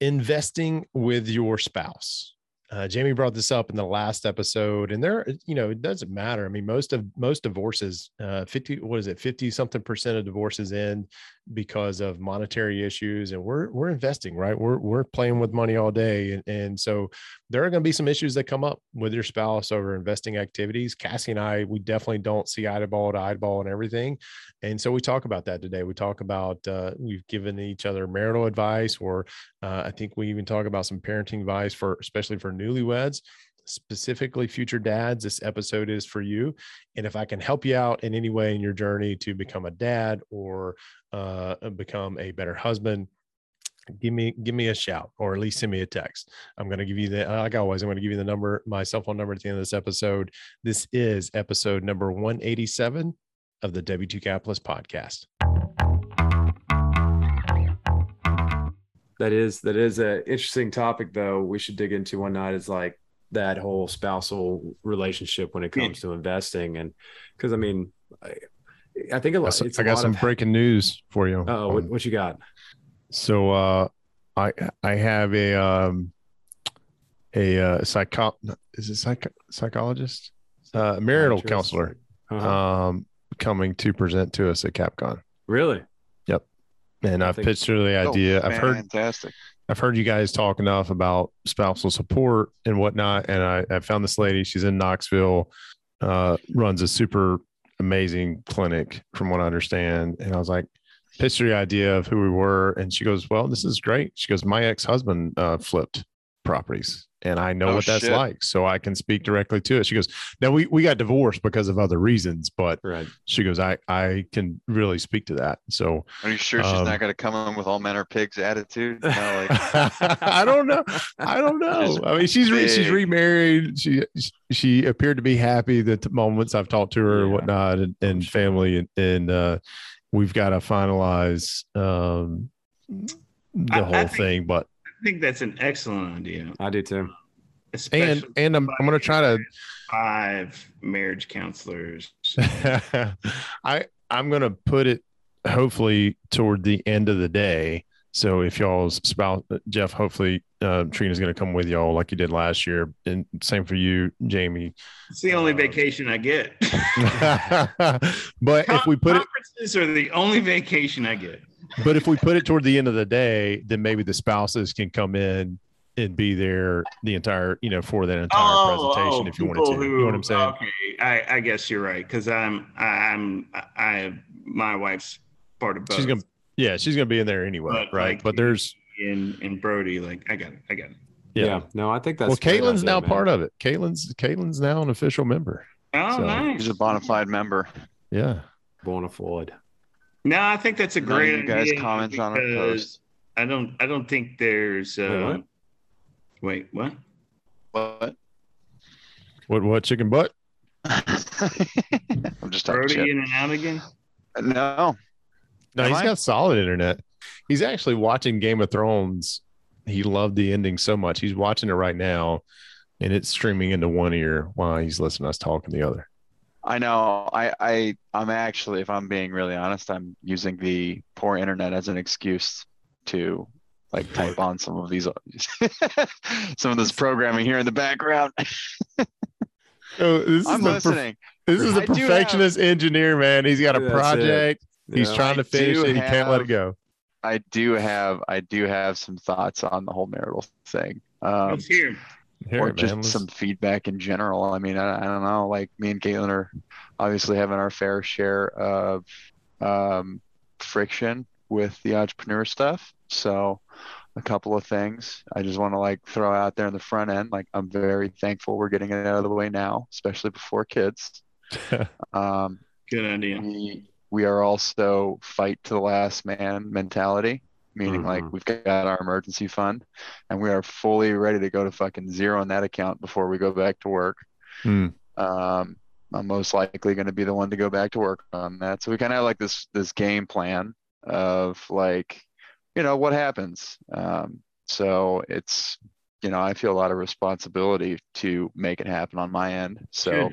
investing with your spouse. Uh, Jamie brought this up in the last episode, and there, you know, it doesn't matter. I mean, most of most divorces, uh, fifty, what is it, fifty something percent of divorces end because of monetary issues, and we're we're investing, right? We're we're playing with money all day, and, and so there are going to be some issues that come up with your spouse over investing activities. Cassie and I, we definitely don't see eyeball to eyeball and everything, and so we talk about that today. We talk about uh, we've given each other marital advice, or uh, I think we even talk about some parenting advice for, especially for newlyweds specifically future dads this episode is for you and if i can help you out in any way in your journey to become a dad or uh, become a better husband give me give me a shout or at least send me a text i'm going to give you the like always i'm going to give you the number my cell phone number at the end of this episode this is episode number 187 of the w2 capitalist podcast that is that is an interesting topic though we should dig into one night is like that whole spousal relationship when it comes to investing and because i mean I, I think a lot, I got some of, breaking news for you. Oh, um, what, what, you got? So, uh, I I have a um, a uh, psycho is it psych psychologist, uh, marital counselor, uh-huh. um, coming to present to us at CapCon. Really? Yep. And I've pitched her the oh, idea. Oh, I've heard fantastic. I've heard you guys talk enough about spousal support and whatnot, and I, I found this lady. She's in Knoxville, uh, runs a super amazing clinic, from what I understand. And I was like, pitched her the idea of who we were, and she goes, "Well, this is great." She goes, "My ex husband uh, flipped properties and I know oh, what that's shit. like. So I can speak directly to it. She goes, now we, we got divorced because of other reasons, but right. she goes, I, I can really speak to that. So are you sure she's um, not going to come in with all men are pigs attitude? Like... I don't know. I don't know. I mean, she's, re, she's remarried. She, she appeared to be happy the moments I've talked to her yeah. and whatnot and, and family and, and, uh, we've got to finalize, um, the I, whole I think, thing, but I think that's an excellent idea. I do too. Especially and and I'm I'm gonna try to five marriage counselors. I I'm gonna put it hopefully toward the end of the day. So if y'all's spouse Jeff, hopefully uh, Trina's going to come with y'all like you did last year, and same for you, Jamie. It's the only uh, vacation I get. but Con- if we put conferences it, are the only vacation I get but if we put it toward the end of the day, then maybe the spouses can come in and be there the entire, you know, for that entire oh, presentation oh, if you wanted to. Who, you know what I'm saying? Okay, I, I guess you're right because I'm I'm I my wife's part of both. She's gonna yeah, she's gonna be in there anyway, but right? Like, but there's in in Brody, like I got it, I got it. Yeah. yeah. no, I think that's well. Caitlin's idea, now man. part of it. Caitlin's Caitlin's now an official member. Oh, so, nice. He's a bona fide member. Yeah, bona fide. No, I think that's a great. you guys comments on our post. I don't. I don't think there's. Uh, wait, what? Wait, what? What? What? What? Chicken butt? I'm just Brody in and out again. No. No, Am he's I? got solid internet. He's actually watching Game of Thrones. He loved the ending so much. He's watching it right now, and it's streaming into one ear while he's listening to us talk in the other. I know. I, I I'm actually, if I'm being really honest, I'm using the poor internet as an excuse to like type on some of these some of this programming here in the background. oh, this I'm listening. this is a perfectionist have, engineer, man. He's got a project. He's yeah. trying to finish it. He can't let it go. I do have I do have some thoughts on the whole marital thing. Um, Let's hear or it, just some feedback in general. I mean, I, I, don't know. Like me and Caitlin are obviously having our fair share of um, friction with the entrepreneur stuff. So a couple of things I just want to like throw out there in the front end. Like I'm very thankful we're getting it out of the way now, especially before kids. um, Good idea. We, we are also fight to the last man mentality meaning mm-hmm. like we've got our emergency fund and we are fully ready to go to fucking zero in that account before we go back to work. Mm. Um, I'm most likely going to be the one to go back to work on that. So we kind of have like this this game plan of like, you know, what happens. Um, so it's you know I feel a lot of responsibility to make it happen on my end. So. Sure.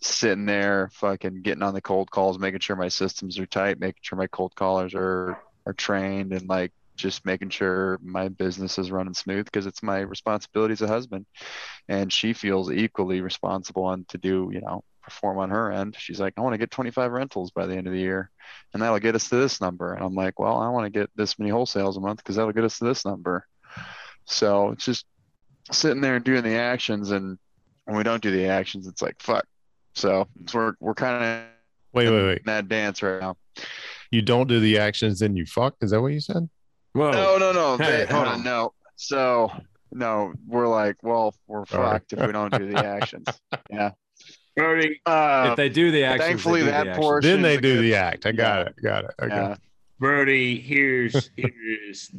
Sitting there, fucking getting on the cold calls, making sure my systems are tight, making sure my cold callers are are trained and like just making sure my business is running smooth because it's my responsibility as a husband. And she feels equally responsible and to do, you know, perform on her end. She's like, I want to get 25 rentals by the end of the year, and that'll get us to this number. And I'm like, well, I want to get this many wholesales a month because that'll get us to this number. So it's just sitting there and doing the actions, and when we don't do the actions, it's like fuck. So, so we're we're kind of wait, wait, wait. that dance right now. You don't do the actions, then you fuck. Is that what you said? Whoa. No, no, no. Hey, hold on. No. So no, we're like, well, we're fucked if we don't do the actions. Yeah. Brody, uh, if they do the actions, thankfully that the portion. Then they do the act. I got yeah. it. Got it. Okay. Yeah. Brody, here's here's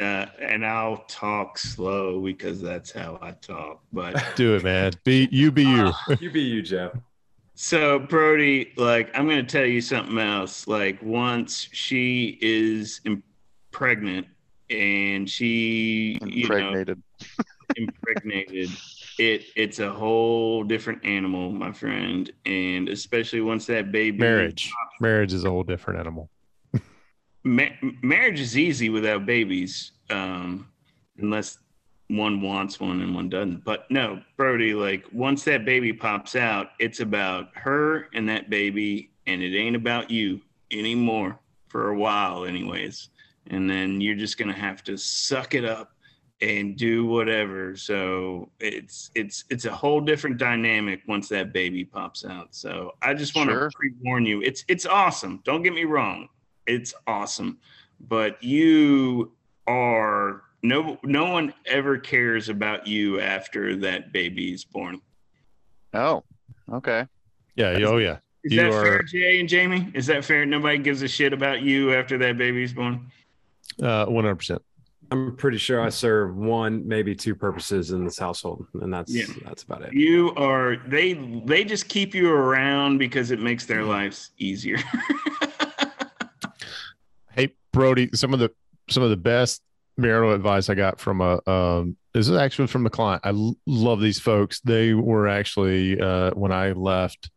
uh, and I'll talk slow because that's how I talk. But do it, man. Be you, be you. Uh, you be you, Jeff. So Brody, like I'm gonna tell you something else. Like once she is pregnant and she impregnated, you know, impregnated it it's a whole different animal, my friend, and especially once that baby marriage pops, marriage is a whole different animal. ma- marriage is easy without babies, um, unless one wants one and one doesn't. But no, Brody, like once that baby pops out, it's about her and that baby, and it ain't about you anymore for a while, anyways. And then you're just gonna have to suck it up and do whatever. So it's it's it's a whole different dynamic once that baby pops out. So I just want sure. to pre-warn you. It's it's awesome. Don't get me wrong. It's awesome. But you are no no one ever cares about you after that baby is born. Oh, okay. Yeah, oh yeah. Is you that are... fair, Jay and Jamie? Is that fair? Nobody gives a shit about you after that baby's born? Uh, one hundred percent. I'm pretty sure I serve one, maybe two purposes in this household, and that's yeah. that's about it. You are they they just keep you around because it makes their lives easier. hey Brody, some of the some of the best marital advice I got from a um, this is actually from a client. I l- love these folks. They were actually uh, when I left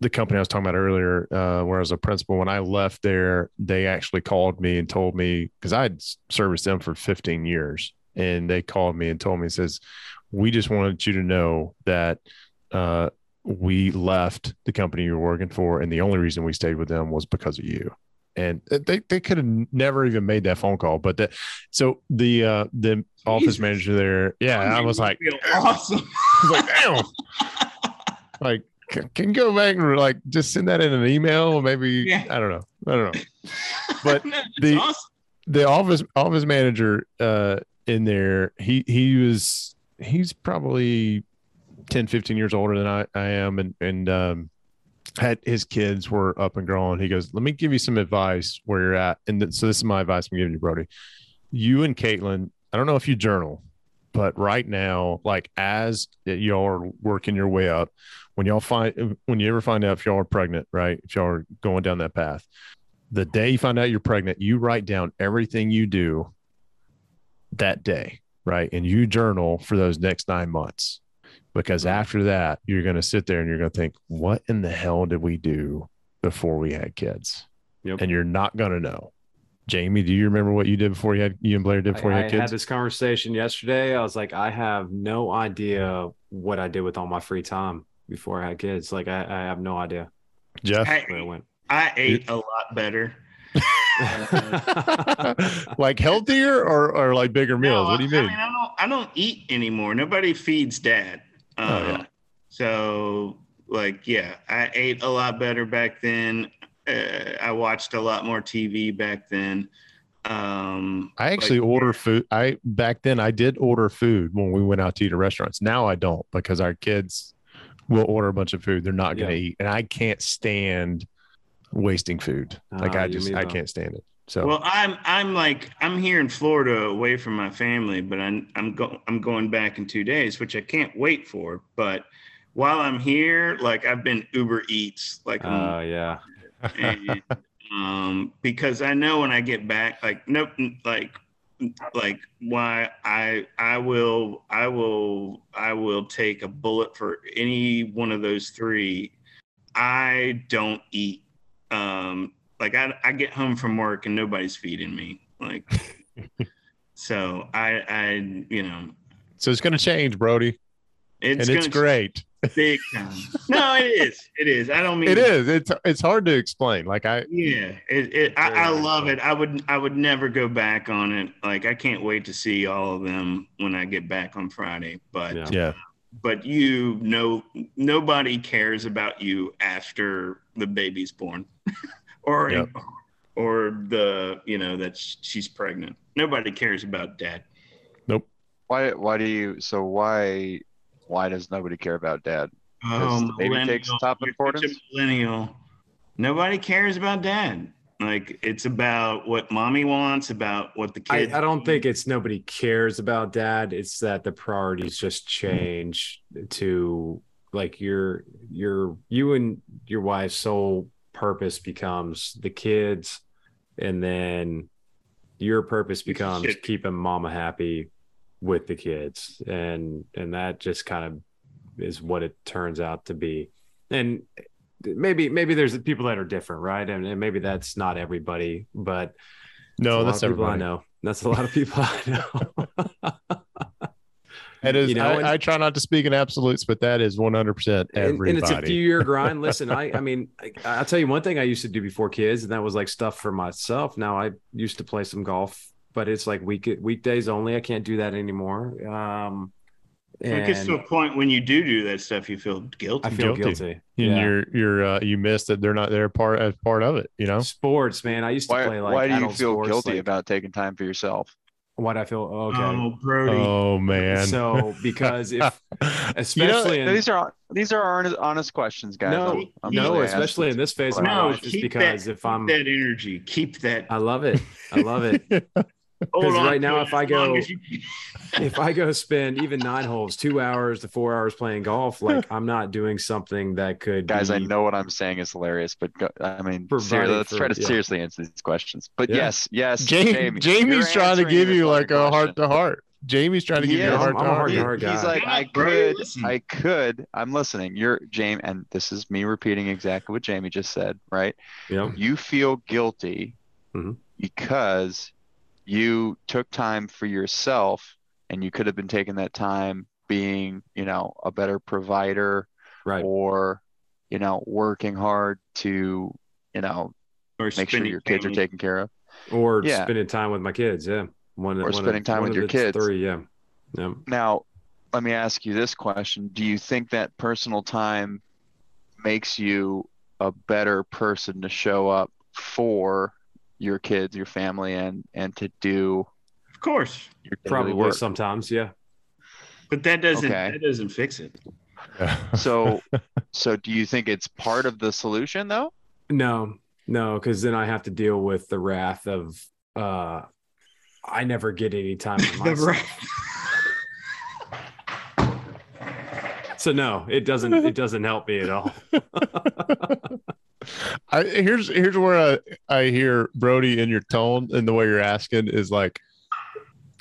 the company I was talking about earlier, uh, where I was a principal, when I left there, they actually called me and told me because I had serviced them for 15 years, and they called me and told me, says, "We just wanted you to know that uh, we left the company you were working for, and the only reason we stayed with them was because of you." And they, they could have never even made that phone call, but that so the uh, the Jesus. office manager there, yeah, I was like, awesome. I was like, damn, like can, can you go back and like just send that in an email? Or maybe yeah. I don't know. I don't know. But the awesome. the office office manager uh, in there, he he was he's probably 10, 15 years older than I, I am, and and um, had his kids were up and growing. He goes, "Let me give you some advice where you're at." And th- so this is my advice I'm giving you, Brody. You and Caitlin, I don't know if you journal, but right now, like as y'all are working your way up, when y'all find when you ever find out if y'all are pregnant, right? If y'all are going down that path, the day you find out you're pregnant, you write down everything you do that day, right? And you journal for those next nine months. Because mm-hmm. after that, you're going to sit there and you're going to think, what in the hell did we do before we had kids? Yep. And you're not going to know. Jamie, do you remember what you did before you had you and Blair did before I, you had kids? I had this conversation yesterday. I was like, I have no idea what I did with all my free time before I had kids. Like I, I have no idea. Jeff, I, where it went. I ate a lot better. like healthier or, or like bigger meals? No, what do you mean? I, mean? I don't I don't eat anymore. Nobody feeds dad. Um, oh, yeah. Um, so like yeah, I ate a lot better back then. Uh, I watched a lot more TV back then. Um, I actually like, order food. I back then I did order food when we went out to eat at restaurants. Now I don't because our kids will order a bunch of food they're not going to yeah. eat, and I can't stand wasting food. Like uh, I just I can't stand it. So well, I'm I'm like I'm here in Florida, away from my family, but I'm I'm go I'm going back in two days, which I can't wait for. But while I'm here, like I've been Uber Eats, like oh uh, yeah, and, um, because I know when I get back, like nope, like like why I I will I will I will take a bullet for any one of those three. I don't eat. Um, like I I get home from work and nobody's feeding me. Like, so I, I, you know, So it's going to change, Brody, it's and it's gonna great. big time. No, it is. It is. I don't mean It is. It's it's hard to explain. Like I, Yeah, it, it, I, I love it. I would I would never go back on it. Like I can't wait to see all of them when I get back on Friday. But Yeah. yeah, but you know nobody cares about you after the baby's born, or Yep. or the you know that she's pregnant. Nobody cares about dad. Nope. Why? Why do you? So why? Why does nobody care about dad? Oh, the baby takes top you're importance? Millennial. Nobody cares about dad. Like it's about what mommy wants, about what the I, kid. I don't think it's nobody cares about dad. It's that the priorities just change to like your your you and your wife's sole purpose becomes the kids, and then your purpose becomes Shit. keeping mama happy with the kids, and and that just kind of is what it turns out to be. And maybe maybe there's people that are different, right? And, and maybe that's not everybody, but no, a lot that's of people I know. That's a lot of people I know. It is. You know, and- I, I try not to speak in absolutes, but that is one hundred percent everybody. and it's a few year grind. Listen, I I mean, I, I'll tell you one thing I used to do before kids, and that was like stuff for myself. Now I used to play some golf, but it's like week weekdays only. I can't do that anymore. Um, It gets to a point when you do do that stuff, you feel guilty. I feel guilty. guilty. and Yeah. you're you're uh, you missed that they're not there part as part of it. You know. Sports, man. I used to Why? play like. why do you feel sports, guilty like- about taking time for yourself? Why do I feel oh, okay? Oh, Brody. Oh man. So because if You know, especially in, these are these are honest, honest questions, guys. no, I'm- I'm no, especially in this phase of my no, life, is because that, if I'm, that energy, keep that. I love it. I love it. Hold on right now, if I go- you- if I go spend even nine holes, two hours to four hours playing golf, like I'm not doing something that could Guys, I know what I'm saying is hilarious, but go, I mean, Providing seriously, let's try to yeah. seriously answer these questions. But Yeah. yes, yes, Jamie, Jamie, Jamie's trying to give you fucking like a heart to heart. Jamie's trying to give you Yeah, a heart I'm to a heart. heart to heart He's like, Yeah, I bro, could. I could. I'm listening. You're Jamie, and this is me repeating exactly what Jamie just said. Right? Yep. You feel guilty Mhm. because you took time for yourself, and you could have been taking that time being, you know, a better provider Right. or, you know, working hard to, you know, or make sure your kids are taken care of. Or Yeah. spending time with my kids. Yeah. One, Or one spending of, time one with your kids. Three. Yeah. Yeah. Now, let me ask you this question. Do you think that personal time makes you a better person to show up for your kids, your family, and and to do Of course, your Probably work? sometimes. Yeah. but that doesn't Okay. that doesn't fix it. So, so do you think it's part of the solution though? No, no, because then I have to deal with the wrath of uh I never get any time for The myself. so no, it doesn't it doesn't help me at all. I, here's here's where I, I hear Brody in your tone and the way you're asking is like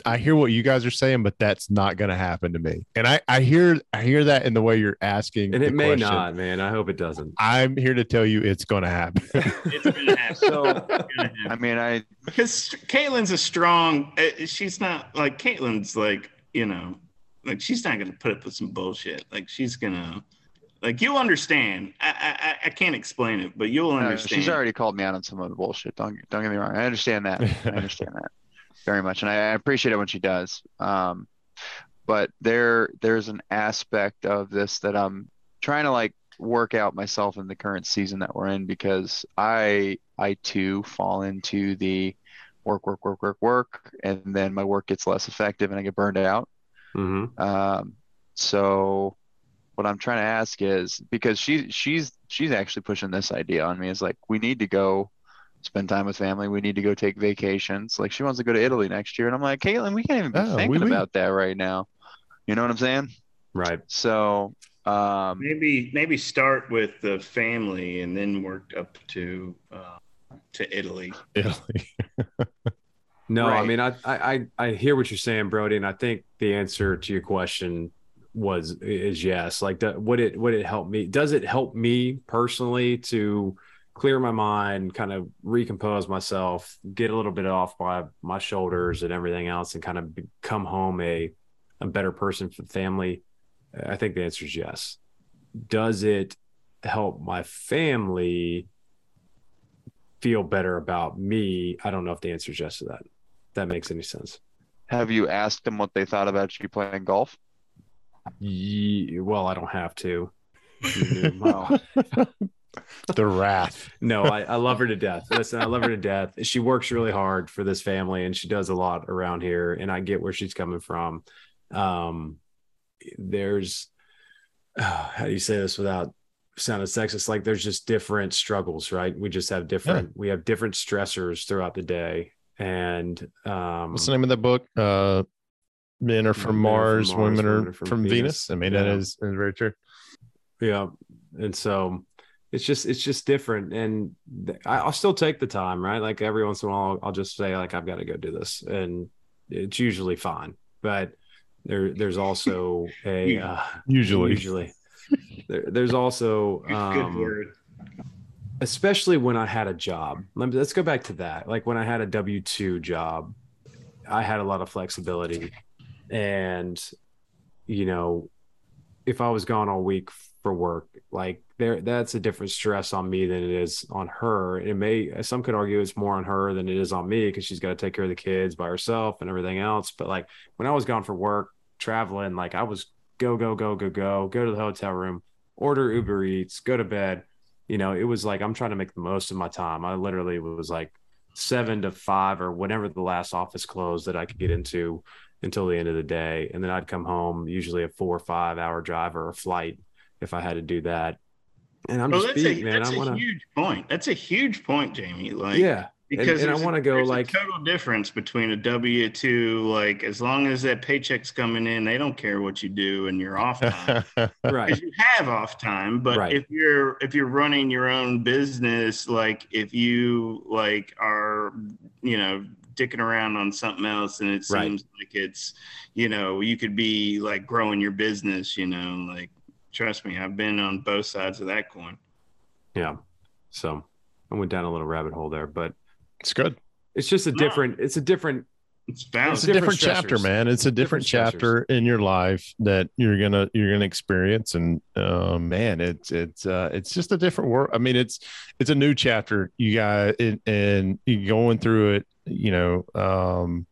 I hear what you guys are saying, but that's not going to happen to me. And I I hear I hear that in the way you're asking, And the it may question. not, man. I hope it doesn't. I'm here to tell you it's going to happen. It's gonna happen. So, It's gonna I mean, I because Caitlin's a strong. uh, She's not like Caitlin's like you know, like she's not gonna put up with some bullshit. Like she's gonna. Like you'll understand. I I, I can't explain it, but you'll uh, understand. she's already called me out on some of the bullshit. Don't don't get me wrong. I understand that. I understand that very much, and I, I appreciate it when she does. Um, but there there's an aspect of this that I'm trying to like work out myself in the current season that we're in because I I too fall into the work work work work work, and then my work gets less effective and I get burned out. hmm Um, so what I'm trying to ask is because she she's she's actually pushing this idea on me is like we need to go spend time with family. We need to go take vacations. Like she wants to go to Italy next year, and I'm like, Caitlin, we can't even be Oh, thinking oui, oui. about that right now. You know what I'm saying? Right. So um, maybe maybe start with the family and then work up to uh, to Italy. Italy. No, I mean, I, I I I hear what you're saying, Brody, and I think the answer to your question was is yes. Like, the, would it would it help me? Does it help me personally to clear my mind, kind of recompose myself, get a little bit off my my shoulders and everything else, and kind of come home a a better person for the family? I think the answer is yes. Does it help my family feel better about me? I don't know if the answer is yes to that. That makes any sense. Have you asked them what they thought about you playing golf? Ye- well, I don't have to. Wow. the wrath. no, I, I love her to death. Listen, I love her to death. She works really hard for this family and she does a lot around here. And I get where she's coming from. Um, there's, how do you say this without sounding sexist? Like there's just different struggles, right? We just have different, we have different stressors throughout the day. And um, What's the name of the book? Uh, men are from Men are from Mars, Mars, women are from, Venus. I mean, that Yeah. is, is very true. yeah and so it's just it's just different and I, i'll still take the time right like every once in a while I'll, I'll just say like i've got to go do this and it's usually fine but there there's also a uh, Usually, usually there, there's also Good um, word. especially when I had a job. Let me, let's go back to that. Like when I had a W 2 job, I had a lot of flexibility. And, you know, if I was gone all week for work, like there, that's a different stress on me than it is on her. It may, some could argue it's more on her than it is on me because she's got to take care of the kids by herself and everything else. But like when I was gone for work, traveling, like I was go, go, go, go, go, go to the hotel room, order Uber Eats, go to bed you know, it was like I'm trying to make the most of my time. I literally was like seven to five or whenever the last office closed that I could get into until the end of the day. And then I'd come home, usually a four or five hour drive or a flight if I had to do that. And I'm Well, just that's, beat, a, man. that's I a want to, huge point. That's a huge point, Jamie. Like, yeah. Because and I wanna go, there's a like- total difference between a W two. Like, as long as that paycheck's coming in, they don't care what you do and you're off time. Right. because you have off time but Right. if you're if you're running your own business like if you like are you know dicking around on something else and it Right. seems like it's you know you could be like growing your business you know like trust me i've been on both sides of that coin Yeah. So I went down a little rabbit hole there, but it's good. it's just a No. different, it's a different, it's It's a different, different chapter, man. It's a different, Different stressors. chapter in your life that you're gonna you're gonna experience, and uh, man, it's it's uh, it's just a different world. I mean, it's it's a new chapter. You got it, and you're going through it. You know, um,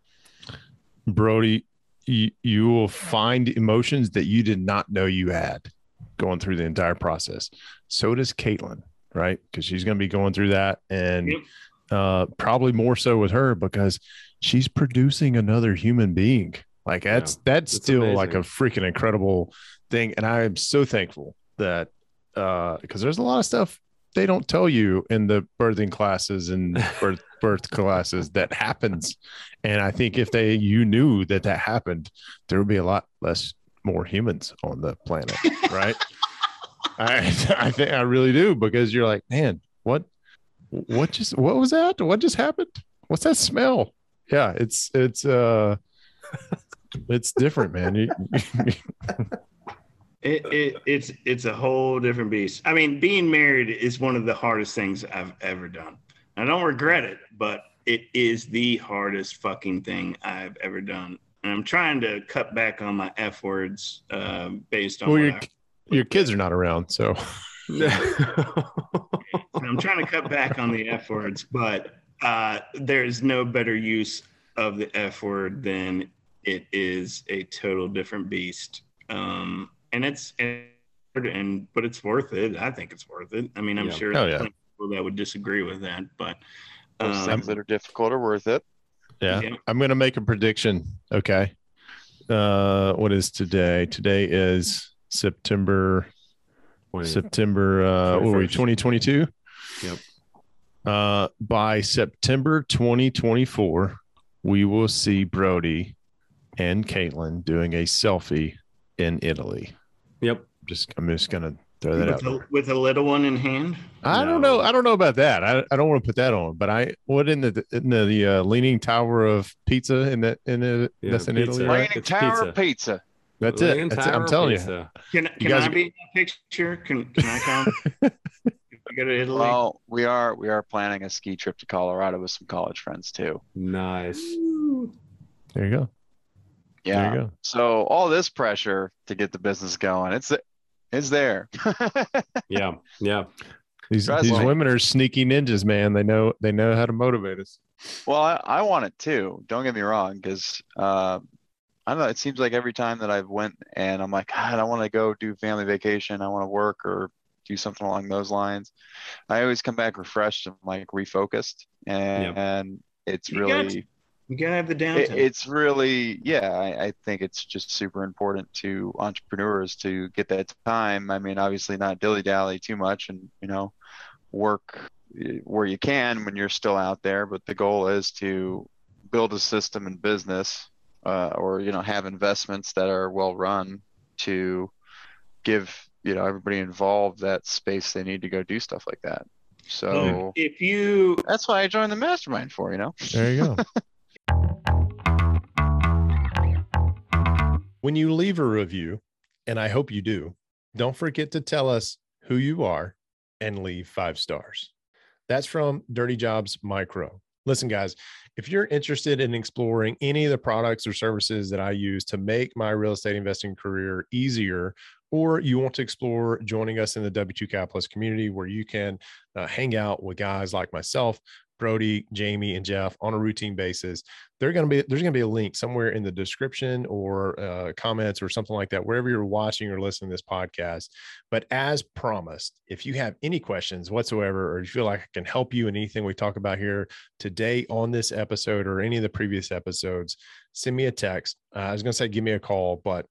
Brody, you, you will find emotions that you did not know you had going through the entire process. So does Caitlin, right? Because she's going to be going through that, and Yep. Uh, probably more so with her because she's producing another human being. Like that's that's It's still like a freaking incredible thing, and I am so thankful that because there's a lot of stuff they don't tell you in the birthing classes and birth birth classes that happens, and I think if they you knew that that happened, there would be a lot less more humans on the planet, right? I I think I really do because you're like, man, what what just what was that? What just happened? What's that smell? Yeah, it's it's uh it's different, man. It, it it's it's a whole different beast. I mean, being married is one of the hardest things I've ever done. I don't regret it, but it is the hardest fucking thing I've ever done. And I'm trying to cut back on my f words uh, based on. well, your I- your kids are not around, so I'm trying to cut back on the f words, but uh, there's no better use of the f word than it is a total different beast. Um, and it's and, and but it's worth it. I think it's worth it. I mean, I'm Yeah. sure Oh, yeah. people that would disagree with that, but Those um, things that are difficult are worth it. yeah. Yeah. I'm gonna make a prediction. Okay. Uh what is today? Today is September September uh what were we 2022? Yep. Uh by September 2024, we will see Brody and Caitlin doing a selfie in Italy. Yep. Just I'm just gonna throw that out. with, a, with a little one in hand. I don't know. I don't know about that. I, I don't want to put that on, but I what in the in the, the uh, leaning tower of pizza in that in the Yeah, that's in pizza. Italy, Right. right? Leaning Tower pizza. of Pizza. That's Leaning it. That's it. I'm telling you. Can, can guys I are- be in that picture? Can can I come? go to Italy. Well, we are we are planning a ski trip to Colorado with some college friends too. Nice. There you go. Yeah. There you go. So all this pressure to get the business going, it's it's there. Yeah. Yeah. These Trust these me. women are sneaky ninjas, man. They know they know how to motivate us. well, I, I want it too. Don't get me wrong, because uh, I don't know. It seems like every time that I've went and I'm like, God, I want to go do family vacation. I want to work or do something along those lines. I always come back refreshed and like refocused, and, and it's You got really. You gotta have the it, downtime. it's really yeah I, I think it's just super important to entrepreneurs to get that time i mean obviously not dilly dally too much and you know work eh, where you can when you're still out there but the goal is to build a system and business uh, or you know have investments that are well run to give you know everybody involved that space they need to go do stuff like that so if you that's why i joined the mastermind for you know There you go. when you leave a review, and I hope you do, don't forget to tell us who you are and leave five stars. That's from Dirty Jobs Mike Rowe. Listen, guys, if you're interested in exploring any of the products or services that I use to make my real estate investing career easier, or you want to explore joining us in the W2 Capitalist community where you can uh, hang out with guys like myself, Brody, Jamie, and Jeff on a routine basis, they're going to be there's going to be a link somewhere in the description or uh, comments or something like that wherever you're watching or listening to this podcast. But as promised, if you have any questions whatsoever, or you feel like I can help you in anything we talk about here today on this episode or any of the previous episodes, send me a text. Uh, I was going to say give me a call, but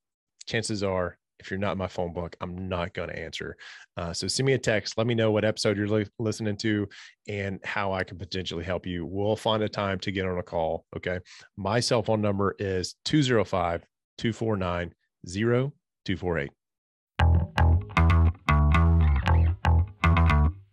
chances are if you're not in my phone book, I'm not going to answer. Uh, so send me a text. Let me know what episode you're li- listening to and how I can potentially help you. We'll find a time to get on a call. Okay. My cell phone number is 205 249 0248.